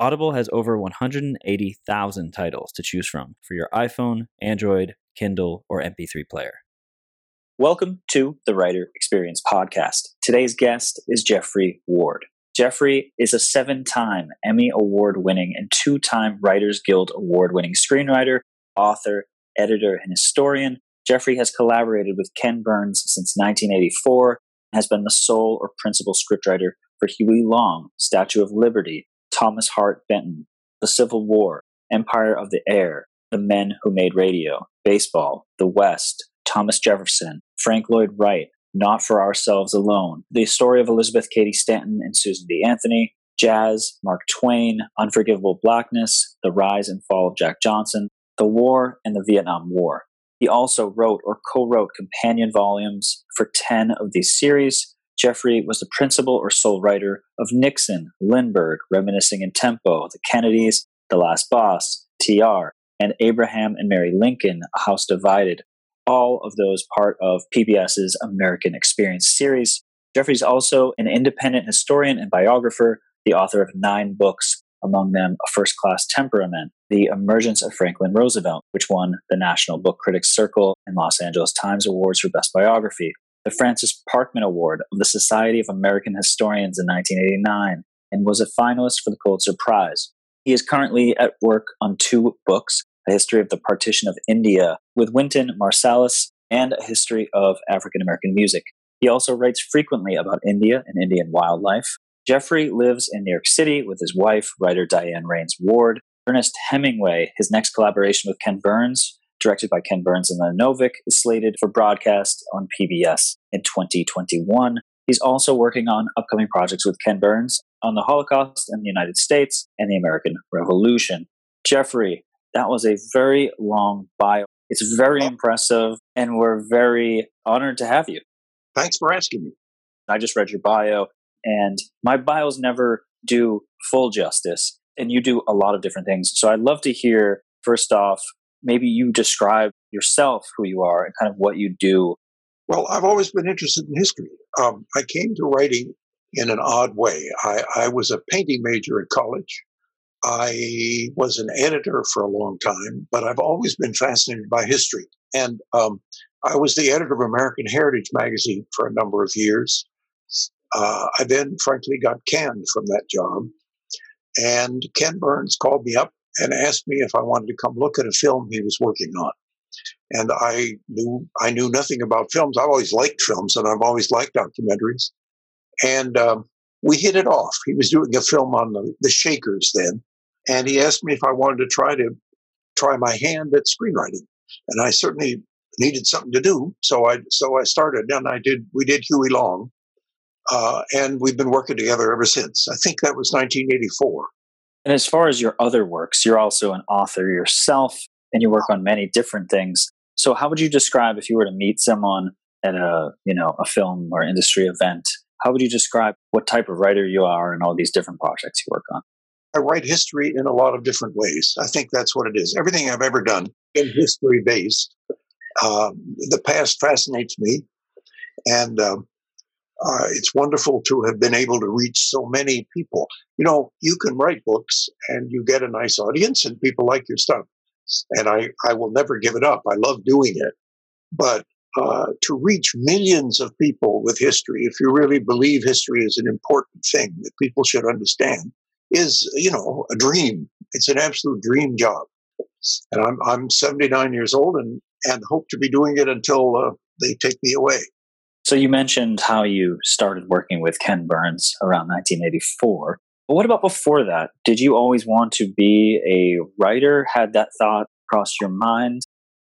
Audible has over 180,000 titles to choose from for your iPhone, Android, Kindle, or MP3 player. Welcome to the Writer Experience Podcast. Today's guest is Geoffrey Ward. Geoffrey is a seven time Emmy Award winning and two time Writers Guild Award winning screenwriter, author, editor, and historian. Geoffrey has collaborated with Ken Burns since 1984 and has been the sole or principal scriptwriter for Huey Long, Statue of Liberty, Thomas Hart Benton, The Civil War, Empire of the Air, The Men Who Made Radio, Baseball, The West, Thomas Jefferson, Frank Lloyd Wright, Not for Ourselves Alone, The Story of Elizabeth Cady Stanton and Susan B. Anthony, Jazz, Mark Twain, Unforgivable Blackness, The Rise and Fall of Jack Johnson, The War and the Vietnam War. He also wrote or co wrote companion volumes for 10 of these series, Geoffrey was the principal or sole writer of Nixon, Lindbergh, Reminiscing in Tempo, The Kennedys, The Last Boss, TR, and Abraham and Mary Lincoln, A House Divided, all of those part of PBS's American Experience series. Geoffrey's also an independent historian and biographer, the author of nine books, among them A First Class Temperament, The Emergence of Franklin Roosevelt, which won the National Book Critics Circle and Los Angeles Times Awards for Best Biography, the Francis Parkman Award of the Society of American Historians in 1989 and was a finalist for the Pulitzer Prize. He is currently at work on two books A History of the Partition of India with Wynton Marsalis and A History of African American Music. He also writes frequently about India and Indian wildlife. Geoffrey lives in New York City with his wife, writer Diane Raines Ward. Ernest Hemingway, his next collaboration with Ken Burns, directed by Ken Burns and Lynn Novick, is slated for broadcast on PBS in 2021. He's also working on upcoming projects with Ken Burns on the Holocaust in the United States and the American Revolution. Geoffrey, that was a very long bio. It's very impressive, and we're very honored to have you. Thanks for asking me. I just read your bio, and my bios never do full justice, and you do a lot of different things. So I'd love to hear, first off, maybe you describe yourself, who you are, and kind of what you do. Well, I've always been interested in history. Um, I came to writing in an odd way. I, I was a painting major in college. I was an editor for a long time, but I've always been fascinated by history. And um, I was the editor of American Heritage magazine for a number of years. Uh, I then, frankly, got canned from that job. And Ken Burns called me up and asked me if I wanted to come look at a film he was working on. And I knew I knew nothing about films. I've always liked films, and I've always liked documentaries. And um, we hit it off. He was doing a film on the, the Shakers then, and he asked me if I wanted to try to try my hand at screenwriting. And I certainly needed something to do, so I so I started, and I did. We did Huey Long, uh, and we've been working together ever since. I think that was 1984. And as far as your other works, you're also an author yourself and you work on many different things. So how would you describe if you were to meet someone at a, you know, a film or industry event, how would you describe what type of writer you are and all these different projects you work on? I write history in a lot of different ways. I think that's what it is. Everything I've ever done in history based. Um, the past fascinates me, and um, uh, it's wonderful to have been able to reach so many people. You know, you can write books and you get a nice audience and people like your stuff. And I, I will never give it up. I love doing it. But uh, to reach millions of people with history, if you really believe history is an important thing that people should understand, is, you know, a dream. It's an absolute dream job. And I'm, I'm 79 years old and, and hope to be doing it until uh, they take me away. So you mentioned how you started working with Ken Burns around 1984. But what about before that? Did you always want to be a writer? Had that thought crossed your mind?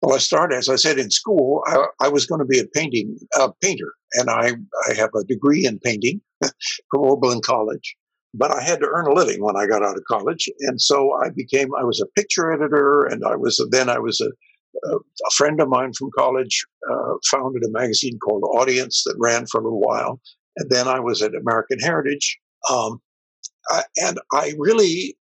Well, I started, as I said, in school. I, I was going to be a painting a painter, and I, I have a degree in painting from Oberlin College. but I had to earn a living when I got out of college, and so I became. I was a picture editor, and I was then I was a a friend of mine from college uh, founded a magazine called Audience that ran for a little while, and then I was at American Heritage. Um, I, and I really,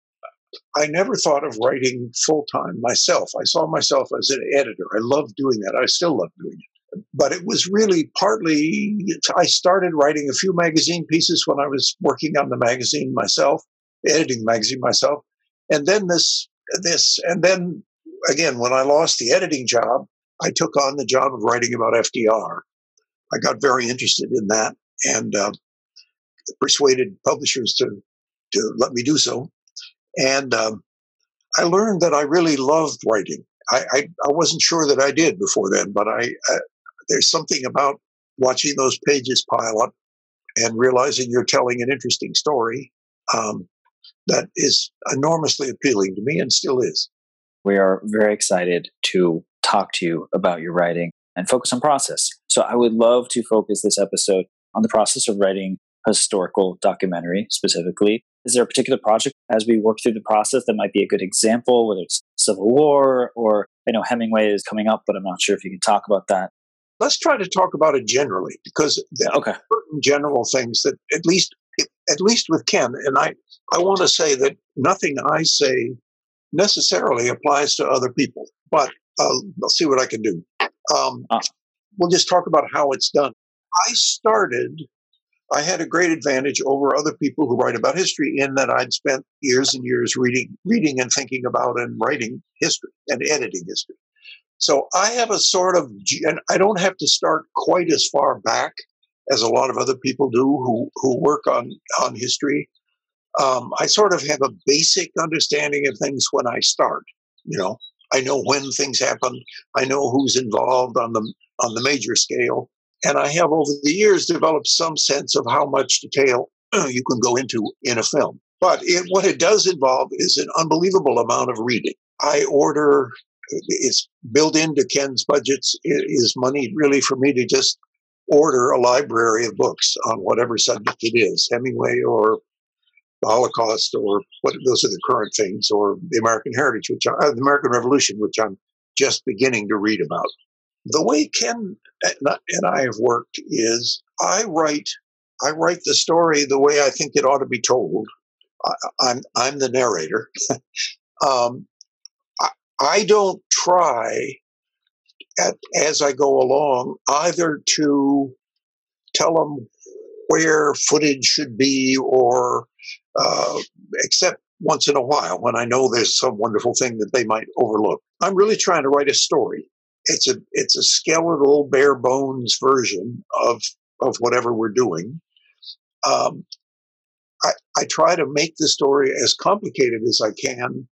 I never thought of writing full time myself. I saw myself as an editor. I loved doing that. I still love doing it. But it was really partly, I started writing a few magazine pieces when I was working on the magazine myself, editing the magazine myself. And then this, this, and then again, when I lost the editing job, I took on the job of writing about FDR. I got very interested in that and uh, persuaded publishers to to let me do so. And um, I learned that I really loved writing. I, I, I, wasn't sure that I did before then, but I, uh, there's something about watching those pages pile up and realizing you're telling an interesting story um, that is enormously appealing to me and still is. We are very excited to talk to you about your writing and focus on process. So I would love to focus this episode on the process of writing a historical documentary specifically. Is there a particular project as we work through the process that might be a good example, whether it's Civil War or I know Hemingway is coming up, but I'm not sure if you can talk about that. Let's try to talk about it generally because there okay. are certain general things that at least at least with Ken, and I, I want to say that nothing I say necessarily applies to other people, but uh, I'll see what I can do. Um, uh. We'll just talk about how it's done. I started, I had a great advantage over other people who write about history in that I'd spent years and years reading, reading and thinking about and writing history and editing history. So I have a sort of, and I don't have to start quite as far back as a lot of other people do who, who work on, on history um, I sort of have a basic understanding of things when I start. You know, I know when things happen. I know who's involved on the on the major scale, and I have over the years developed some sense of how much detail you can go into in a film. But it, what it does involve is an unbelievable amount of reading. I order. It's built into Ken's budgets. It is money really for me to just order a library of books on whatever subject it is, Hemingway or the Holocaust or what those are the current things, or the American heritage, which I, the American Revolution, which I'm just beginning to read about. The way Ken and I have worked is I write I write the story the way I think it ought to be told. I, am I'm, I'm the narrator. um, I, I don't try at, as I go along either to tell them where footage should be or uh, except once in a while when I know there's some wonderful thing that they might overlook. I'm really trying to write a story. It's a it's a skeletal, bare bones version of of whatever we're doing. Um, I, I try to make the story as complicated as I can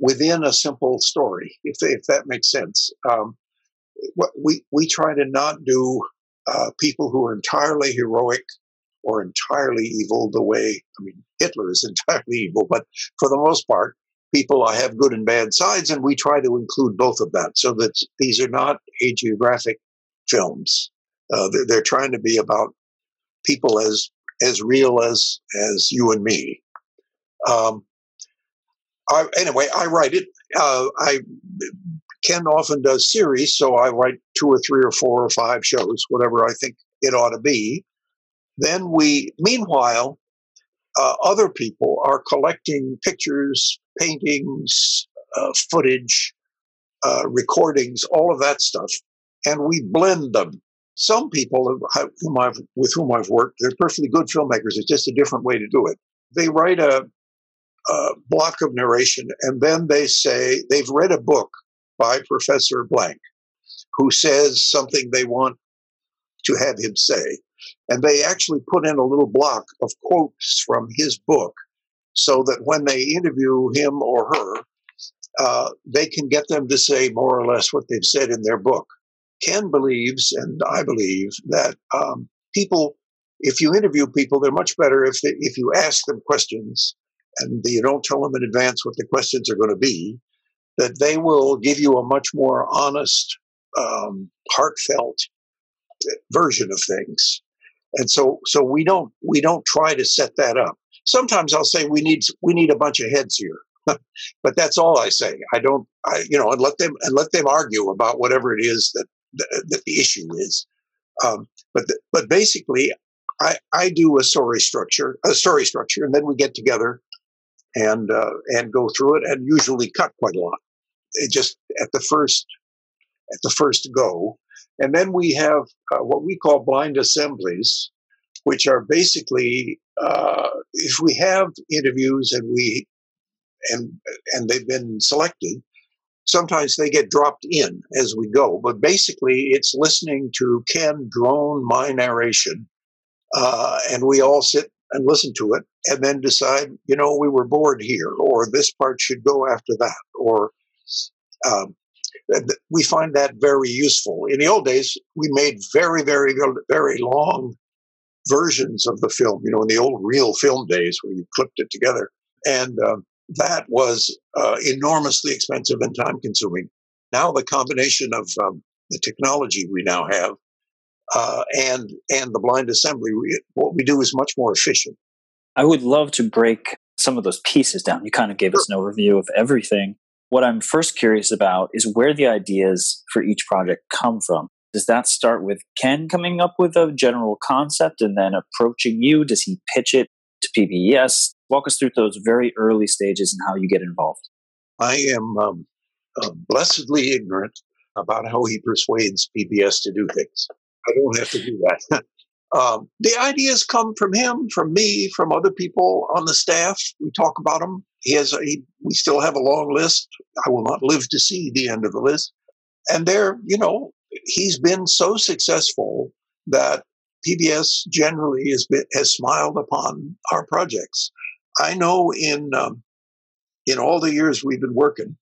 within a simple story, if if that makes sense. Um, we we try to not do uh, people who are entirely heroic or entirely evil the way, I mean, Hitler is entirely evil, but for the most part, people have good and bad sides, and we try to include both of that so that these are not hagiographic films. Uh, they're, they're, trying to be about people as as real as as you and me. Um, I, anyway, I write it. Uh, I Ken often does series, so I write two or three or four or five shows, whatever I think it ought to be. Then we, meanwhile, uh, other people are collecting pictures, paintings, uh, footage, uh, recordings, all of that stuff, and we blend them. Some people whom I've, with whom I've worked, they're perfectly good filmmakers. It's just a different way to do it. They write a, a block of narration, and then they say they've read a book by Professor Blank, who says something they want to have him say. And they actually put in a little block of quotes from his book so that when they interview him or her, uh, they can get them to say more or less what they've said in their book. Ken believes, and I believe, that um, people, if you interview people, they're much better if, they, if you ask them questions and you don't tell them in advance what the questions are going to be, that they will give you a much more honest, um, heartfelt version of things and so so we don't we don't try to set that up sometimes I'll say we need we need a bunch of heads here, but that's all I say. I don't, I, you know, and let them and let them argue about whatever it is that that the issue is. Um, but the, but basically, I I do a story structure, a story structure, and then we get together and uh, and go through it, and usually cut quite a lot. It just at the first at the first go, and then we have uh, what we call blind assemblies, which are basically uh, if we have interviews and we and and they've been selected, sometimes they get dropped in as we go. But basically, it's listening to Ken drone my narration, uh, and we all sit and listen to it, and then decide, you know, we were bored here, or this part should go after that, or um, we find that very useful. In the old days, we made very, very, very long versions of the film, you know, in the old real film days where you clipped it together. And um, that was uh, enormously expensive and time consuming. Now, the combination of um, the technology we now have uh, and and the blind assembly, we, what we do is much more efficient. I would love to break some of those pieces down. You kind of gave sure. us an overview of everything. What I'm first curious about is where the ideas for each project come from. Does that start with Ken coming up with a general concept and then approaching you? Does he pitch it to PBS? Walk us through those very early stages and how you get involved. I am um, uh, blessedly ignorant about how he persuades PBS to do things. I don't have to do that. um, the ideas come from him, from me, from other people on the staff. We talk about them. He has. A, he, we still have a long list. I will not live to see the end of the list. And they're, you know, he's been so successful that PBS generally has been, has smiled upon our projects. I know in um, in all the years we've been working,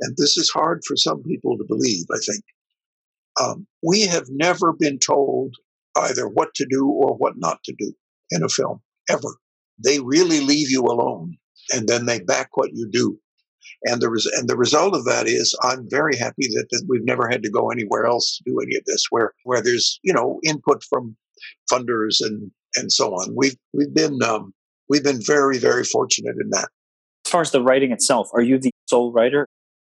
and this is hard for some people to believe. I think um, we have never been told either what to do or what not to do in a film ever. They really leave you alone, and then they back what you do. And the, res- and the result of that is I'm very happy that, that we've never had to go anywhere else to do any of this, where, where there's, you know, input from funders and, and so on. We've, we've been, um, we've been very, very fortunate in that. As far as the writing itself, are you the sole writer?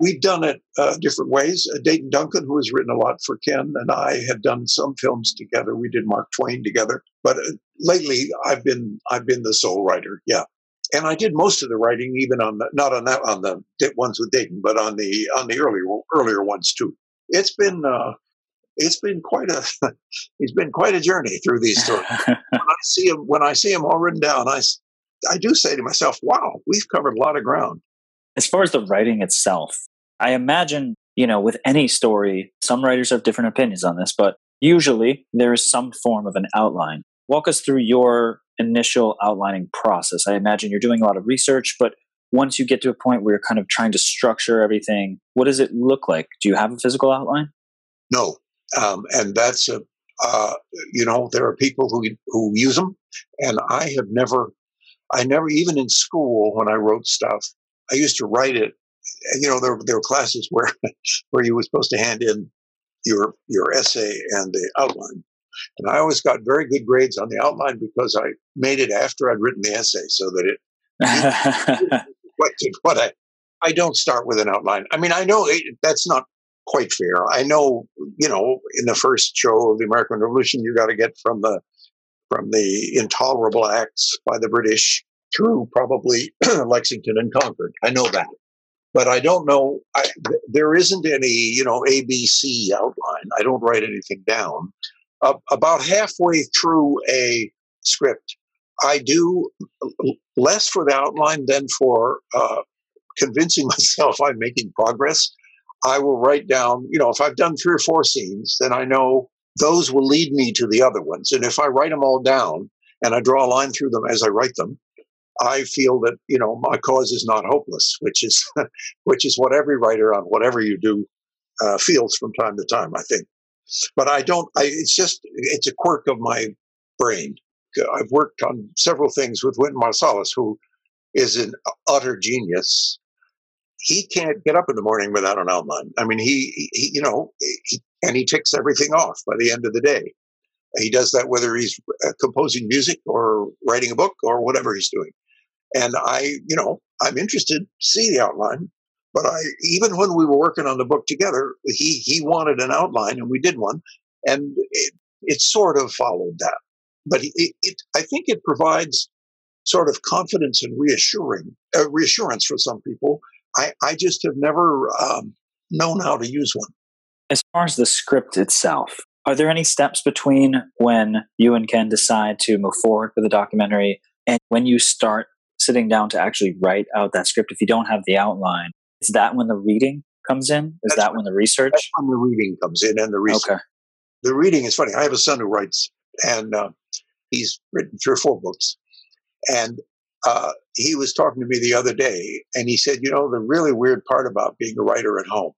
We've done it uh, different ways. Uh, Dayton Duncan, who has written a lot for Ken, and I had done some films together. We did Mark Twain together, but uh, lately I've been I've been the sole writer. Yeah, and I did most of the writing, even on the not on that on the ones with Dayton, but on the on the earlier earlier ones too. It's been uh, it's been quite a it's been quite a journey through these stories. when I see them when I see them all written down, I I do say to myself, "Wow, we've covered a lot of ground." As far as the writing itself, I imagine you know with any story, some writers have different opinions on this, but usually there is some form of an outline. Walk us through your initial outlining process? I imagine you're doing a lot of research, but once you get to a point where you're kind of trying to structure everything, what does it look like? Do you have a physical outline? No, um, and that's a uh, you know there are people who who use them, and I have never, I never even in school when I wrote stuff, I used to write it. You know, there there were classes where where you were supposed to hand in your your essay and the outline, and I always got very good grades on the outline because I made it after I'd written the essay so that it reflected what I. I don't start with an outline. I mean, I know it, that's not quite fair. I know, you know, in the first show of the American Revolution, you got to get from the from the intolerable acts by the British through probably Lexington and Concord. I know that, but I don't know. I, there isn't any, you know, ABC outline. I don't write anything down uh, about halfway through a script, I do less for the outline than for uh, convincing myself I'm making progress. I will write down, you know, if I've done three or four scenes, then I know those will lead me to the other ones. And if I write them all down and I draw a line through them as I write them, I feel that you know my cause is not hopeless, which is which is what every writer on whatever you do uh, feels from time to time. I think. But I don't, I, it's just, it's a quirk of my brain. I've worked on several things with Wynton Marsalis, who is an utter genius. He can't get up in the morning without an outline. I mean, he, he you know, he, and he ticks everything off by the end of the day. He does that whether he's uh, composing music or writing a book or whatever he's doing. And I, you know, I'm interested to see the outline. But I, even when we were working on the book together, he he wanted an outline, and we did one, and it, it sort of followed that. But it, it, I think it provides sort of confidence and reassuring uh, reassurance for some people. I, I just have never um, known how to use one. As far as the script itself, are there any steps between when you and Ken decide to move forward with the documentary and when you start sitting down to actually write out that script? If you don't have the outline, is that when the reading comes in? Is that's that when the research? That's when the reading comes in and the research. Okay. The reading is funny. I have a son who writes, and uh, he's written three or four books. And uh, he was talking to me the other day, and he said, "You know, the really weird part about being a writer at home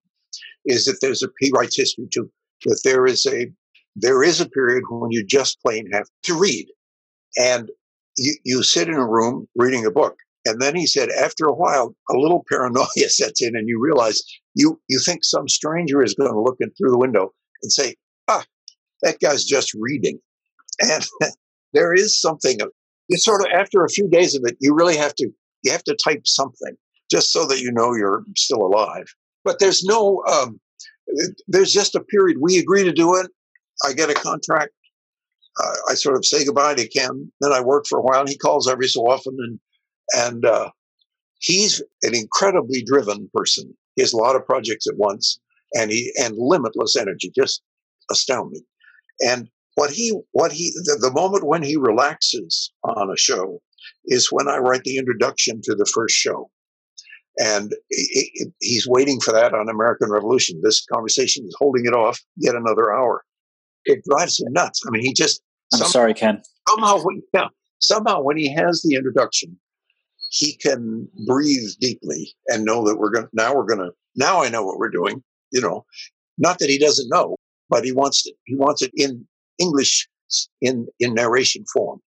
is that there's a he writes history too. That there is a there is a period when you just plain have to read, and you, you sit in a room reading a book, and then he said, after a while, a little paranoia sets in, and you realize you you think some stranger is going to look in through the window and say, "Ah, that guy's just reading," and there is something. It's sort of after a few days of it, you really have to you have to type something just so that you know you're still alive. But there's no um, there's just a period. We agree to do it. I get a contract. Uh, I sort of say goodbye to Ken. Then I work for a while. And He calls every so often, and and uh, he's an incredibly driven person. He has a lot of projects at once, and he and limitless energy, just astounding. And what he what he the, the moment when he relaxes on a show is when I write the introduction to the first show. And he's waiting for that on American Revolution. This conversation is holding it off yet another hour. It drives him nuts. I mean, he just. I'm somehow, sorry, Ken. Somehow, yeah, somehow when he has the introduction, he can breathe deeply and know that we're going. Now we're going to. Now I know what we're doing. You know, not that he doesn't know, but he wants it. He wants it in English, in in narration form.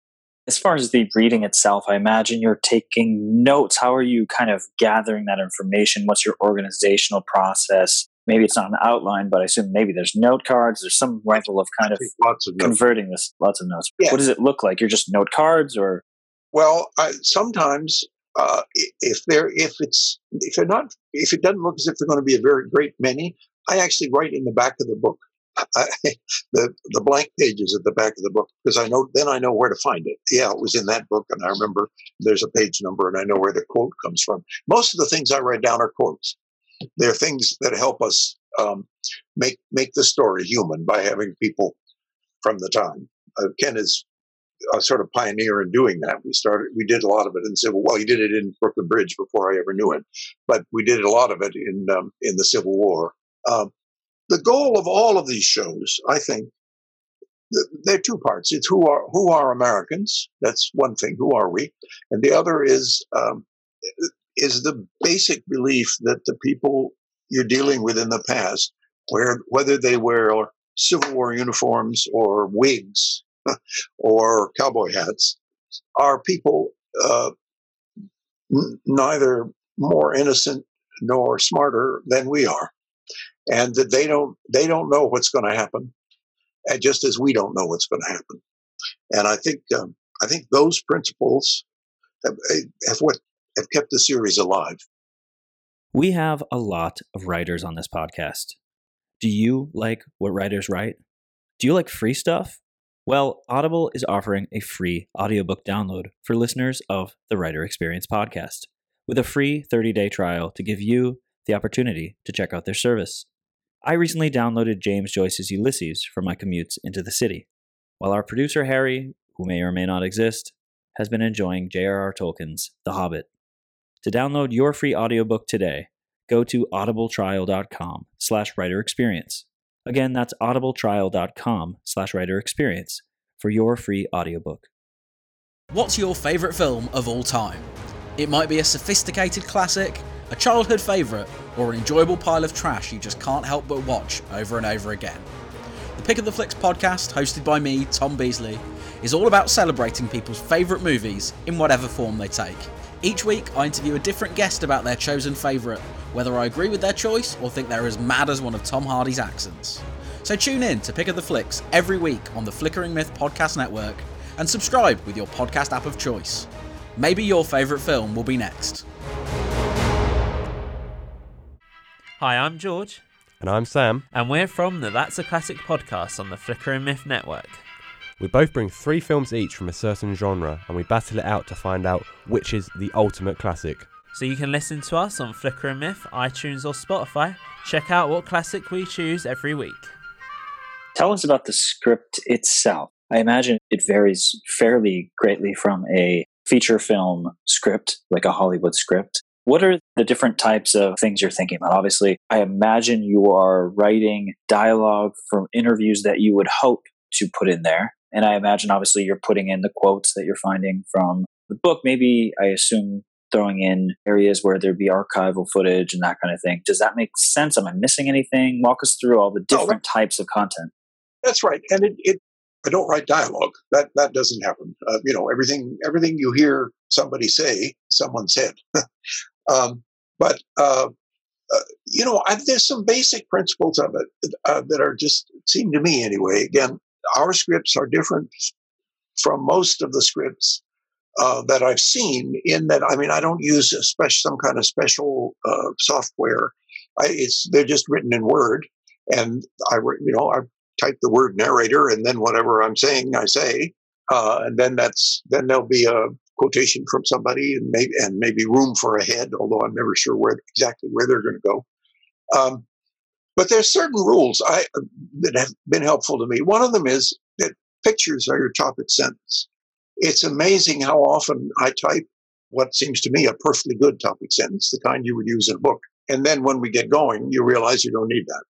As far as the reading itself, I imagine you're taking notes. How are you kind of gathering that information? What's your organizational process? Maybe it's not an outline, but I assume maybe there's note cards. There's some level of kind of, lots of converting this. Lots of notes. What does it look like? You're just note cards, or well, I, sometimes uh, if they're if it's if they're not if it doesn't look as if they're going to be a very great many, I actually write in the back of the book. I, the the blank pages at the back of the book because I know then I know where to find it. Yeah, it was in that book, and I remember there's a page number, and I know where the quote comes from. Most of the things I write down are quotes. They're things that help us um, make make the story human by having people from the time. Uh, Ken is a sort of pioneer in doing that. We started, we did a lot of it in Civil. Well, he did it in Brooklyn Bridge before I ever knew it, but we did a lot of it in um, in the Civil War. Um, the goal of all of these shows, I think, there are two parts. It's who are who are Americans. That's one thing. Who are we? And the other is um, is the basic belief that the people you're dealing with in the past, where whether they wear Civil War uniforms or wigs or cowboy hats, are people uh, n- neither more innocent nor smarter than we are and that they don't they don't know what's going to happen, and just as we don't know what's going to happen. And I think um, I think those principles have, have what have kept the series alive. We have a lot of writers on this podcast. Do you like what writers write? Do you like free stuff? Well, Audible is offering a free audiobook download for listeners of the Writer Experience podcast with a free 30 day trial to give you the opportunity to check out their service. I recently downloaded James Joyce's Ulysses for my commutes into the city, while our producer Harry, who may or may not exist, has been enjoying J.R.R. Tolkien's The Hobbit. To download your free audiobook today, go to audibletrial.com slash writer experience. Again, that's audibletrial.com slash writer experience for your free audiobook. What's your favourite film of all time? It might be a sophisticated classic a childhood favourite, or an enjoyable pile of trash you just can't help but watch over and over again. The Pick of the Flicks podcast, hosted by me, Tom Beasley, is all about celebrating people's favourite movies in whatever form they take. Each week, I interview a different guest about their chosen favourite, whether I agree with their choice or think they're as mad as one of Tom Hardy's accents. So tune in to Pick of the Flicks every week on the Flickering Myth Podcast Network and subscribe with your podcast app of choice. Maybe your favourite film will be next. Hi, I'm George. And I'm Sam. And we're from the That's a Classic podcast on the Flickering Myth Network. We both bring three films each from a certain genre and we battle it out to find out which is the ultimate classic. So you can listen to us on Flickering Myth, iTunes, or Spotify. Check out what classic we choose every week. Tell us about the script itself. I imagine it varies fairly greatly from a feature film script, like a Hollywood script. What are the different types of things you're thinking about? Obviously, I imagine you are writing dialogue from interviews that you would hope to put in there. And I imagine, obviously, you're putting in the quotes that you're finding from the book. Maybe I assume throwing in areas where there'd be archival footage and that kind of thing. Does that make sense? Am I missing anything? Walk us through all the different no, types of content. That's right. And it, it I don't write dialogue. That that doesn't happen. Uh, you know, everything everything you hear somebody say, someone said. um, but uh, uh, you know, I, there's some basic principles of it uh, that are just seem to me anyway. Again, our scripts are different from most of the scripts uh, that I've seen. In that, I mean, I don't use a special some kind of special uh, software. I, it's they're just written in Word, and I you know I type the word narrator, and then whatever I'm saying, I say, uh, and then that's then there'll be a quotation from somebody, and maybe and maybe room for a head, although I'm never sure where exactly where they're going to go. Um, but there's certain rules I, that have been helpful to me. One of them is that pictures are your topic sentence. It's amazing how often I type what seems to me a perfectly good topic sentence, the kind you would use in a book. And then when we get going, you realize you don't need that.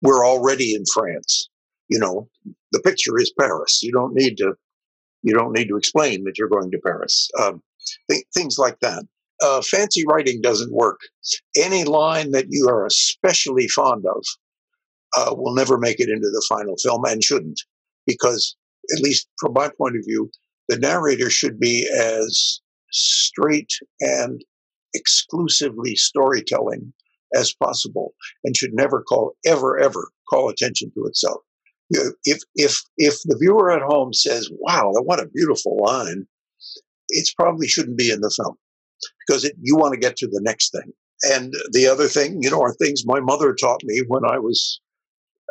We're already in France. You know, the picture is Paris. You don't need to, you don't need to explain that you're going to Paris. Um, th- things like that uh, fancy writing doesn't work. Any line that you are especially fond of uh, will never make it into the final film and shouldn't, because, at least from my point of view, the narrator should be as straight and exclusively storytelling as possible and should never call, ever, ever call attention to itself. If, if, if the viewer at home says, wow, what a beautiful line, it probably shouldn't be in the film because it, you want to get to the next thing. And the other thing, you know, are things my mother taught me when I was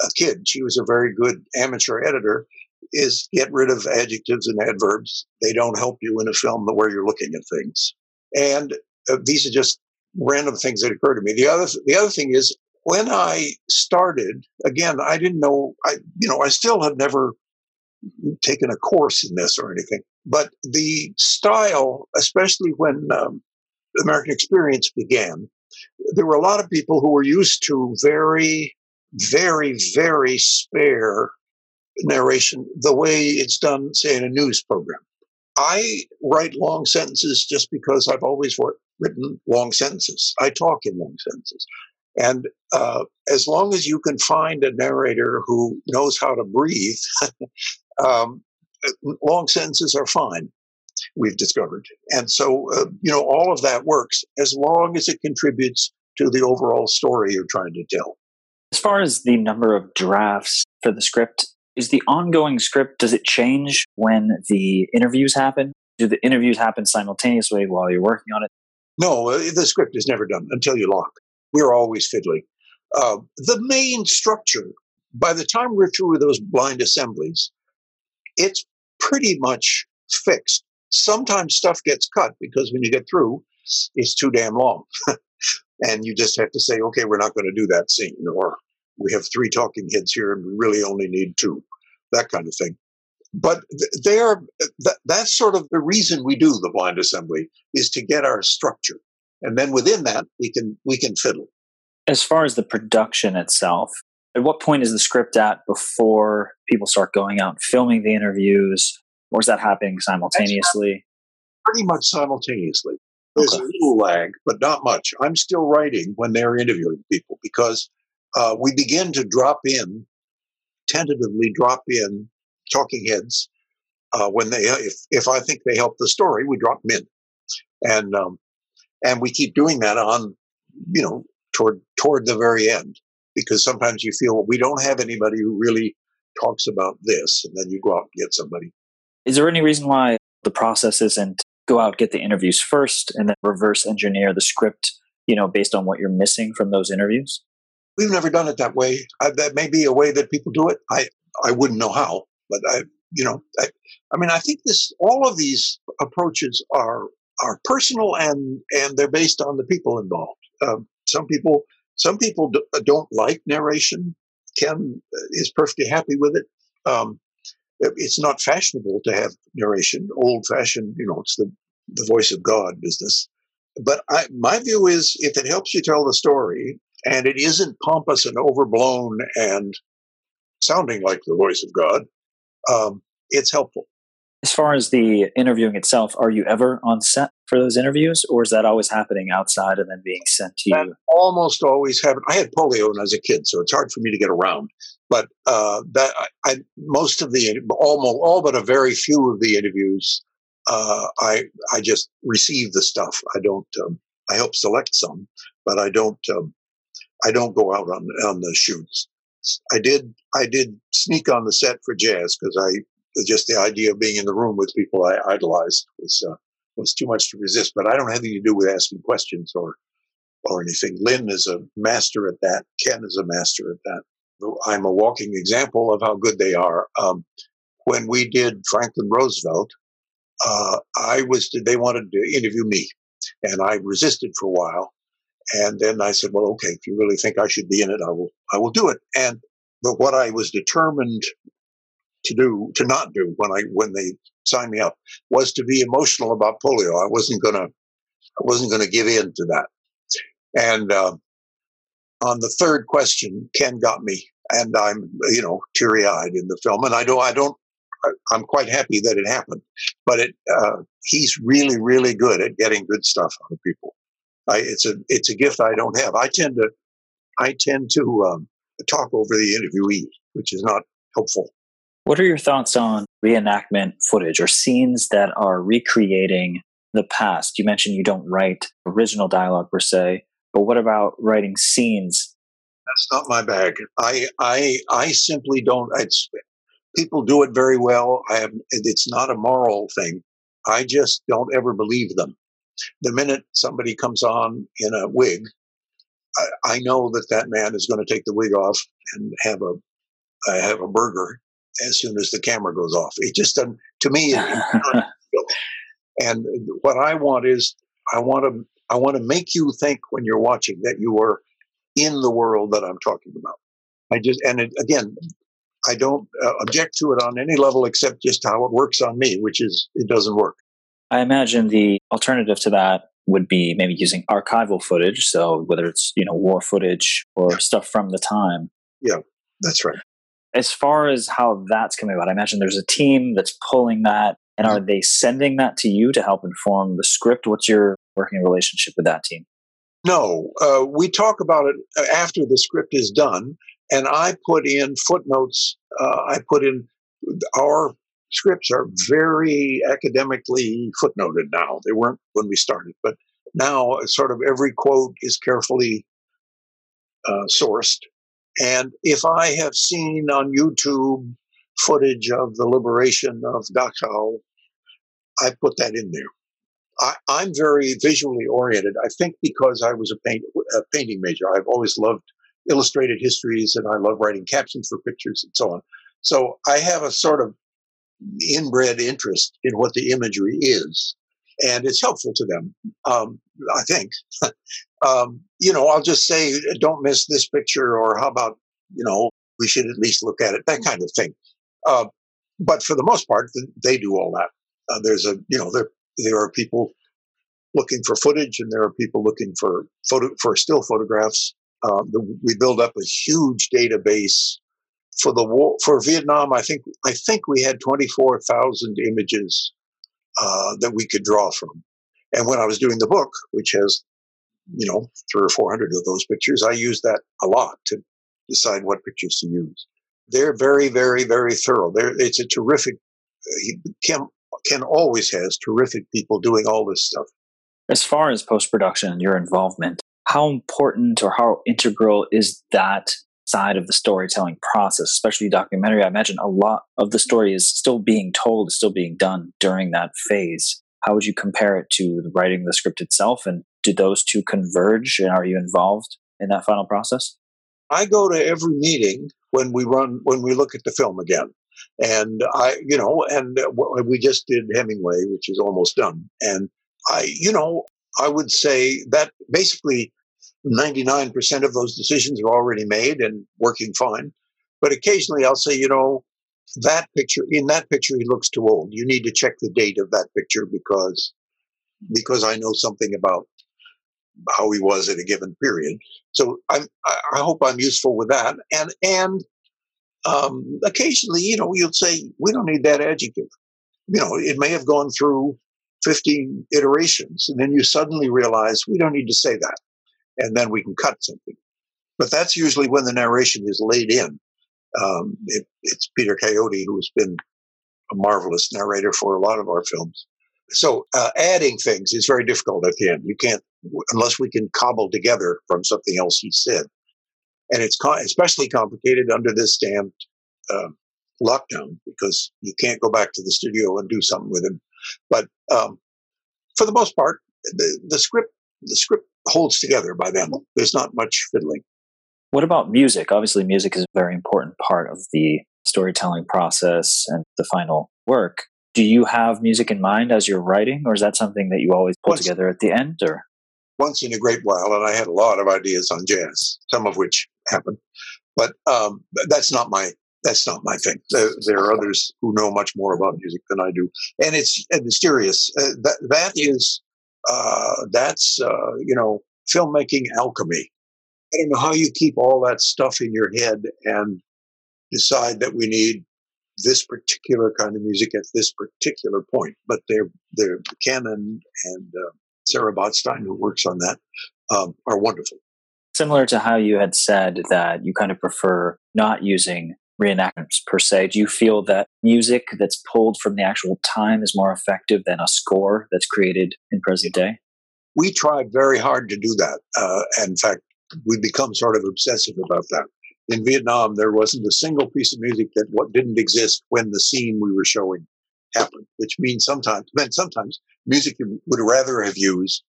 a kid. She was a very good amateur editor. Is get rid of adjectives and adverbs. They don't help you in a film the way you're looking at things. And uh, these are just random things that occur to me. The other the other thing is when I started again, I didn't know. I you know I still have never taken a course in this or anything. But the style, especially when um, American Experience began, there were a lot of people who were used to very, very, very spare narration, the way it's done, say, in a news program. I write long sentences just because I've always written long sentences. I talk in long sentences. And uh, as long as you can find a narrator who knows how to breathe, um, long sentences are fine, we've discovered. And so, uh, you know, all of that works as long as it contributes to the overall story you're trying to tell. As far as the number of drafts for the script, is the ongoing script, does it change when the interviews happen? Do the interviews happen simultaneously while you're working on it? No, uh, the script is never done until you lock. We're always fiddling. Uh, the main structure, by the time we're through those blind assemblies, it's pretty much fixed. Sometimes stuff gets cut because when you get through, it's too damn long. and you just have to say, okay, we're not going to do that scene, or we have three talking heads here and we really only need two, that kind of thing. But they are, that, that's sort of the reason we do the blind assembly is to get our structure. And then within that, we can, we can fiddle. As far as the production itself, at what point is the script at before people start going out and filming the interviews? Or is that happening simultaneously? Pretty much simultaneously. There's okay. a little lag, but not much. I'm still writing when they're interviewing people because uh, we begin to drop in, tentatively drop in talking heads uh, when they, if, if I think they help the story, we drop them in, and um, and we keep doing that on, you know, toward toward the very end because sometimes you feel well, we don't have anybody who really talks about this, and then you go out and get somebody. Is there any reason why the process isn't go out, get the interviews first, and then reverse engineer the script, you know, based on what you're missing from those interviews? We've never done it that way. I, that may be a way that people do it. I, I wouldn't know how, but I, you know, I, I mean, I think this, all of these approaches are, are personal and, and they're based on the people involved. Um, some people, some people do, don't like narration. Ken is perfectly happy with it. Um, it's not fashionable to have narration, old fashioned, you know, it's the, the voice of God business. But I, my view is if it helps you tell the story and it isn't pompous and overblown and sounding like the voice of God, um, it's helpful. As far as the interviewing itself, are you ever on set for those interviews, or is that always happening outside and then being sent to that you? Almost always happened. I had polio when I was a kid, so it's hard for me to get around. But uh, that I, most of the almost all but a very few of the interviews, uh, I I just receive the stuff. I don't. Um, I help select some, but I don't. Um, I don't go out on on the shoots. I did I did sneak on the set for jazz because I just the idea of being in the room with people I idolized was uh, was too much to resist. But I don't have anything to do with asking questions or or anything. Lynn is a master at that. Ken is a master at that. I'm a walking example of how good they are. Um, when we did Franklin Roosevelt, uh, I was they wanted to interview me, and I resisted for a while, and then I said, "Well, okay, if you really think I should be in it, I will. I will do it." And but what I was determined to do to not do when I when they signed me up was to be emotional about polio. I wasn't gonna I wasn't gonna give in to that. And uh, on the third question, Ken got me, and I'm you know teary eyed in the film, and I don't I don't I'm quite happy that it happened. But it uh, he's really really good at getting good stuff out of people. I, it's a it's a gift I don't have. I tend to I tend to um, talk over the interviewee, which is not helpful. What are your thoughts on reenactment footage or scenes that are recreating the past? You mentioned you don't write original dialogue per se, but what about writing scenes? That's not my bag. I I I simply don't. It's, people do it very well. I have. It's not a moral thing. I just don't ever believe them. The minute somebody comes on in a wig, I, I know that that man is going to take the wig off and have a have a burger as soon as the camera goes off. It just doesn't, to me, and what I want is, I want to, I want to make you think when you're watching that you are in the world that I'm talking about. I just, and it, again, I don't uh, object to it on any level except just how it works on me, which is it doesn't work. I imagine the alternative to that would be maybe using archival footage. So whether it's you know war footage or stuff from the time. Yeah, that's right as far as how that's coming about, I imagine there's a team that's pulling that. And are they sending that to you to help inform the script? What's your working relationship with that team? No, uh, we talk about it uh, after the script is done, and I put in footnotes. Uh, I put in our scripts are very academically footnoted now. They weren't when we started, but now sort of every quote is carefully uh, sourced and if I have seen on YouTube footage of the liberation of Dachau, I put that in there. I, am very visually oriented. I think because I was a, paint, a painting major, I've always loved illustrated histories and I love writing captions for pictures and so on. So I have a sort of inbred interest in what the imagery is, and it's helpful to them. Um, I think. um, you know, I'll just say, don't miss this picture, or how about, you know, we should at least look at it, that kind of thing. Uh, but for the most part, they do all that. Uh, there's a, you know, there there are people looking for footage, and there are people looking for photo for still photographs. Uh, we build up a huge database for the war for Vietnam. I think I think we had twenty four thousand images uh, that we could draw from. And when I was doing the book, which has you know, three or 400 of those pictures. I use that a lot to decide what pictures to use. They're very, very, very thorough. They're, it's a terrific, Ken, Ken always has terrific people doing all this stuff. As far as post production and your involvement, how important or how integral is that side of the storytelling process, especially documentary? I imagine a lot of the story is still being told, is still being done during that phase. how would you compare it to writing the script itself? And do those two converge? And are you involved in that final process? I go to every meeting when we run when we look at the film again, and I, you know, and we just did Hemingway, which is almost done, and I, you know, I would say that basically 99% of those decisions are already made and working fine. But occasionally I'll say, you know, that picture in that picture he looks too old. You need to check the date of that picture because because I know something about how he was at a given period. So I'm, I hope I'm useful with that. And and um, occasionally, you know, you'll say we don't need that adjective. You know, it may have gone through 15 iterations, and then you suddenly realize we don't need to say that, and then we can cut something. But that's usually when the narration is laid in. Um, it, it's Peter Coyote who has been a marvelous narrator for a lot of our films. So uh, adding things is very difficult at the end. You can't unless we can cobble together from something else he said, and it's co- especially complicated under this damn uh, lockdown because you can't go back to the studio and do something with him. But um, for the most part, the, the script the script holds together by then. There's not much fiddling. What about music? Obviously, music is a very important part of the storytelling process and the final work. Do you have music in mind as you're writing, or is that something that you always put once, together at the end? Or once in a great while, and I had a lot of ideas on jazz, some of which happened, but um, that's not my that's not my thing. There, there, are others who know much more about music than I do, and it's mysterious. Uh, that that is uh, that's uh, you know filmmaking alchemy. I don't know how you keep all that stuff in your head and decide that we need this particular kind of music at this particular point. But they're, they're and, and uh, Sarah Botstein, who works on that, um, are wonderful. Similar to how you had said that you kind of prefer not using reenactments per se, do you feel that music that's pulled from the actual time is more effective than a score that's created in present day? We tried very hard to do that. Uh, in fact, we become sort of obsessive about that. In Vietnam, there wasn't a single piece of music that what didn't exist when the scene we were showing happened, which means sometimes meant sometimes music you would rather have used,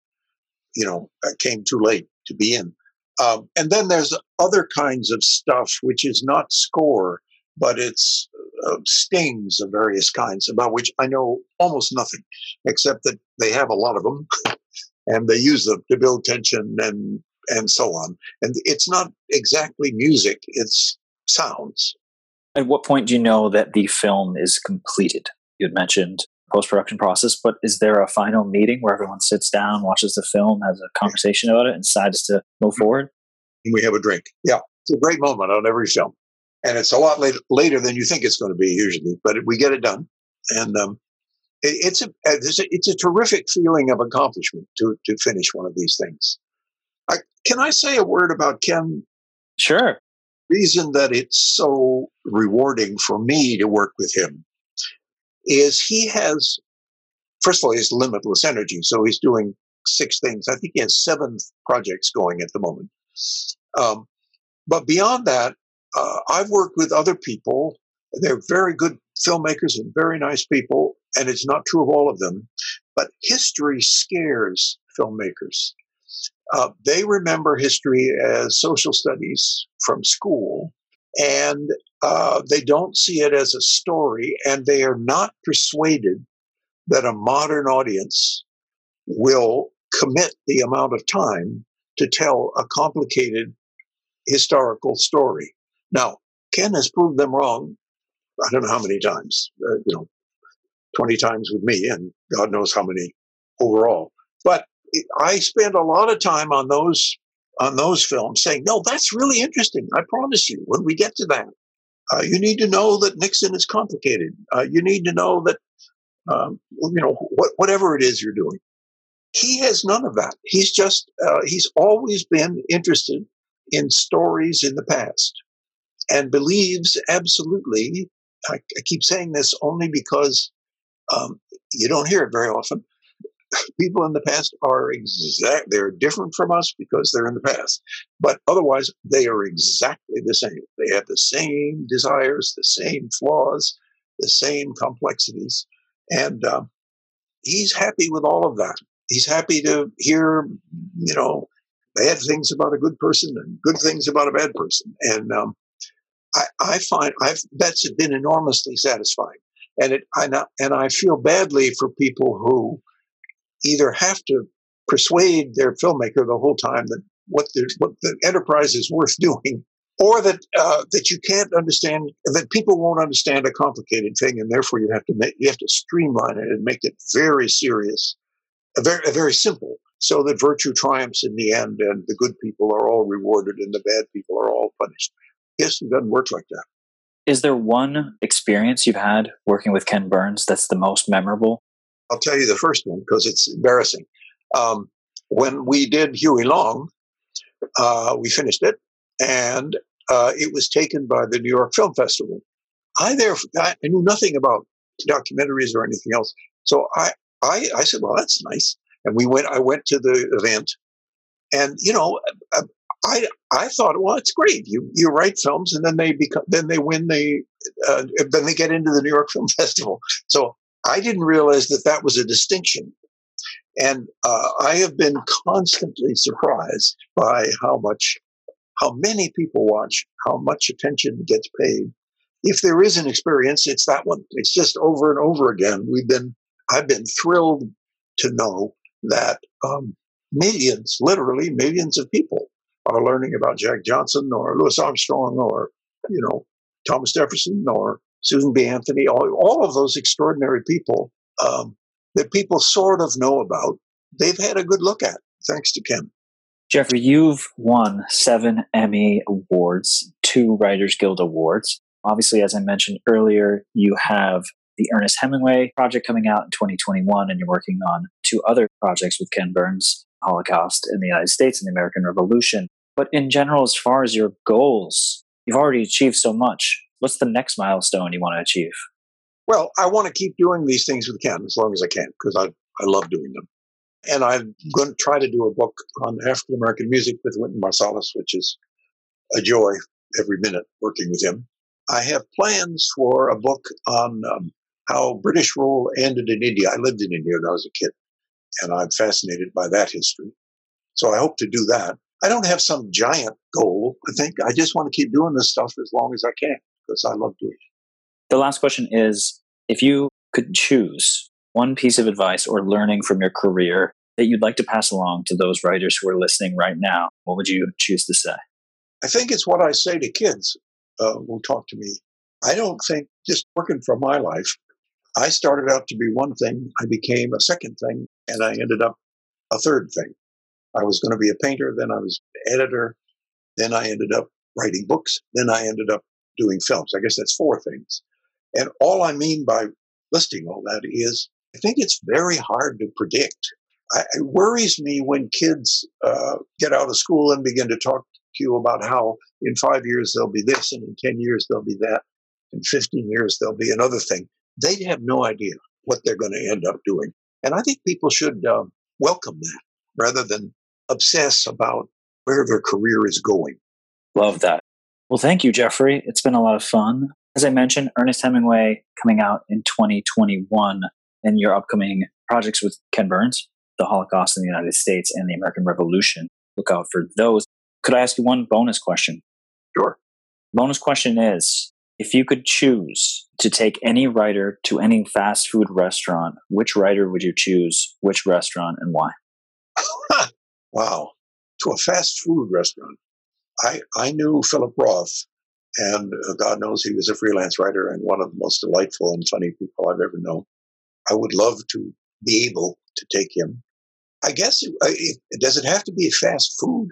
you know, uh, came too late to be in. Um, and then there's other kinds of stuff which is not score, but it's uh, stings of various kinds about which I know almost nothing, except that they have a lot of them, and they use them to build tension and and so on. And it's not exactly music, it's sounds. At what point do you know that the film is completed? You had mentioned post production process, but is there a final meeting where everyone sits down, watches the film, has a conversation about it, and decides to move forward? And we have a drink. Yeah, it's a great moment on every film. And it's a lot later, later than you think it's going to be usually, but we get it done. And um, it, it's, a, it's, a, it's a terrific feeling of accomplishment to, to finish one of these things. I, can I say a word about Ken? Sure. Reason that it's so rewarding for me to work with him is he has, first of all, he has limitless energy. So he's doing six things. I think he has seven projects going at the moment. Um, but beyond that, uh, I've worked with other people. They're very good filmmakers and very nice people, and it's not true of all of them. But history scares filmmakers. Uh, they remember history as social studies from school, and uh, they don't see it as a story, and they are not persuaded that a modern audience will commit the amount of time to tell a complicated historical story. Now, Ken has proved them wrong. I don't know how many times, uh, you know, 20 times with me, and God knows how many overall. But I spend a lot of time on those on those films saying, no, that's really interesting. I promise you, when we get to that, uh, you need to know that Nixon is complicated. Uh, you need to know that, um, you know, wh- whatever it is you're doing. He has none of that. He's just, uh, he's always been interested in stories in the past and believes absolutely. I, I keep saying this only because um, you don't hear it very often people in the past are exact they're different from us because they're in the past but otherwise they are exactly the same they have the same desires the same flaws the same complexities and uh, he's happy with all of that. He's happy to hear, you know, bad things about a good person and good things about a bad person. And um, I, I, find I've, that's been enormously satisfying. And it, I, and I feel badly for people who either have to persuade their filmmaker the whole time that what the, what the enterprise is worth doing, or that uh, that you can't understand that people won't understand a complicated thing, and therefore you have to make you have to streamline it and make it very serious, a very a very simple, so that virtue triumphs in the end, and the good people are all rewarded and the bad people are all punished. Yes, it doesn't work like that. Is there one experience you've had working with Ken Burns that's the most memorable? I'll tell you the first one because it's embarrassing. Um, when we did Huey Long, uh, we finished it, and uh, it was taken by the New York Film Festival. I there I knew nothing about documentaries or anything else, so I, I I said, well, that's nice, and we went. I went to the event, and you know, uh, I I thought, well, it's great. You you write films, and then they become then they win the uh, then they get into the New York Film Festival. So I didn't realize that that was a distinction. And uh, I have been constantly surprised by how much, how many people watch, how much attention gets paid. If there is an experience, it's that one. It's just over and over again. We've been, I've been thrilled to know that um, millions, literally millions of people are learning about Jack Johnson or Louis Armstrong or, you know, Thomas Jefferson or Susan B. Anthony, all, all of those extraordinary people um, that people sort of know about, they've had a good look at, thanks to Ken. Geoffrey, you've won seven Emmy Awards, two Writers Guild Awards. Obviously, as I mentioned earlier, you have the Ernest Hemingway project coming out in 2021, and you're working on two other projects with Ken Burns Holocaust in the United States and the American Revolution. But in general, as far as your goals, you've already achieved so much. What's the next milestone you want to achieve? Well, I want to keep doing these things with Ken as long as I can because I, I love doing them. And I'm going to try to do a book on African American music with Wynton Marsalis, which is a joy every minute working with him. I have plans for a book on um, how British rule ended in India. I lived in India when I was a kid, and I'm fascinated by that history. So I hope to do that. I don't have some giant goal. I think I just want to keep doing this stuff as long as I can because I love doing it. The last question is if you could choose one piece of advice or learning from your career that you'd like to pass along to those writers who are listening right now, what would you choose to say? I think it's what I say to kids uh, who talk to me. I don't think just working for my life, I started out to be one thing, I became a second thing, and I ended up a third thing. I was going to be a painter, then I was editor, then I ended up writing books, then I ended up doing films. I guess that's four things. And all I mean by listing all that is I think it's very hard to predict. I, it worries me when kids uh, get out of school and begin to talk to you about how in five years they'll be this, and in 10 years they'll be that, in 15 years they'll be another thing. They have no idea what they're going to end up doing. And I think people should uh, welcome that rather than obsess about where their career is going. Love that. Well, thank you, Geoffrey. It's been a lot of fun. As I mentioned, Ernest Hemingway coming out in 2021, and your upcoming projects with Ken Burns, the Holocaust in the United States and the American Revolution. Look out for those. Could I ask you one bonus question? Sure. Bonus question is if you could choose to take any writer to any fast food restaurant, which writer would you choose, which restaurant, and why? wow. To a fast food restaurant. I, I knew Philip Roth, and uh, God knows he was a freelance writer and one of the most delightful and funny people I've ever known. I would love to be able to take him. I guess, it, it, does it have to be fast food?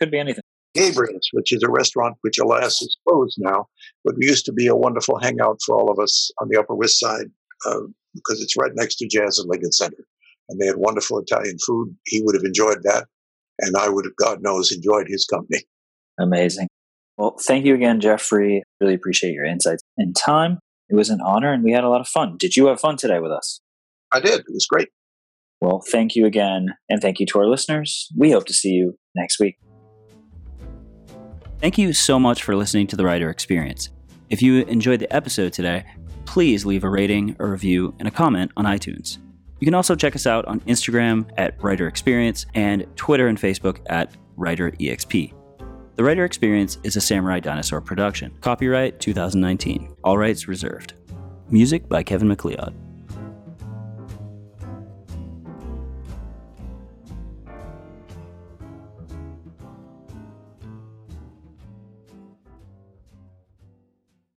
Could be anything. Gabriel's, which is a restaurant which, alas, is closed now, but used to be a wonderful hangout for all of us on the Upper West Side uh, because it's right next to Jazz and Lincoln Center. And they had wonderful Italian food. He would have enjoyed that. And I would have, God knows, enjoyed his company. Amazing. Well, thank you again, Geoffrey. Really appreciate your insights and time. It was an honor and we had a lot of fun. Did you have fun today with us? I did. It was great. Well, thank you again. And thank you to our listeners. We hope to see you next week. Thank you so much for listening to the Writer Experience. If you enjoyed the episode today, please leave a rating, a review, and a comment on iTunes. You can also check us out on Instagram at Writer Experience and Twitter and Facebook at Writer EXP. The Writer Experience is a Samurai Dinosaur production. Copyright 2019. All rights reserved. Music by Kevin MacLeod.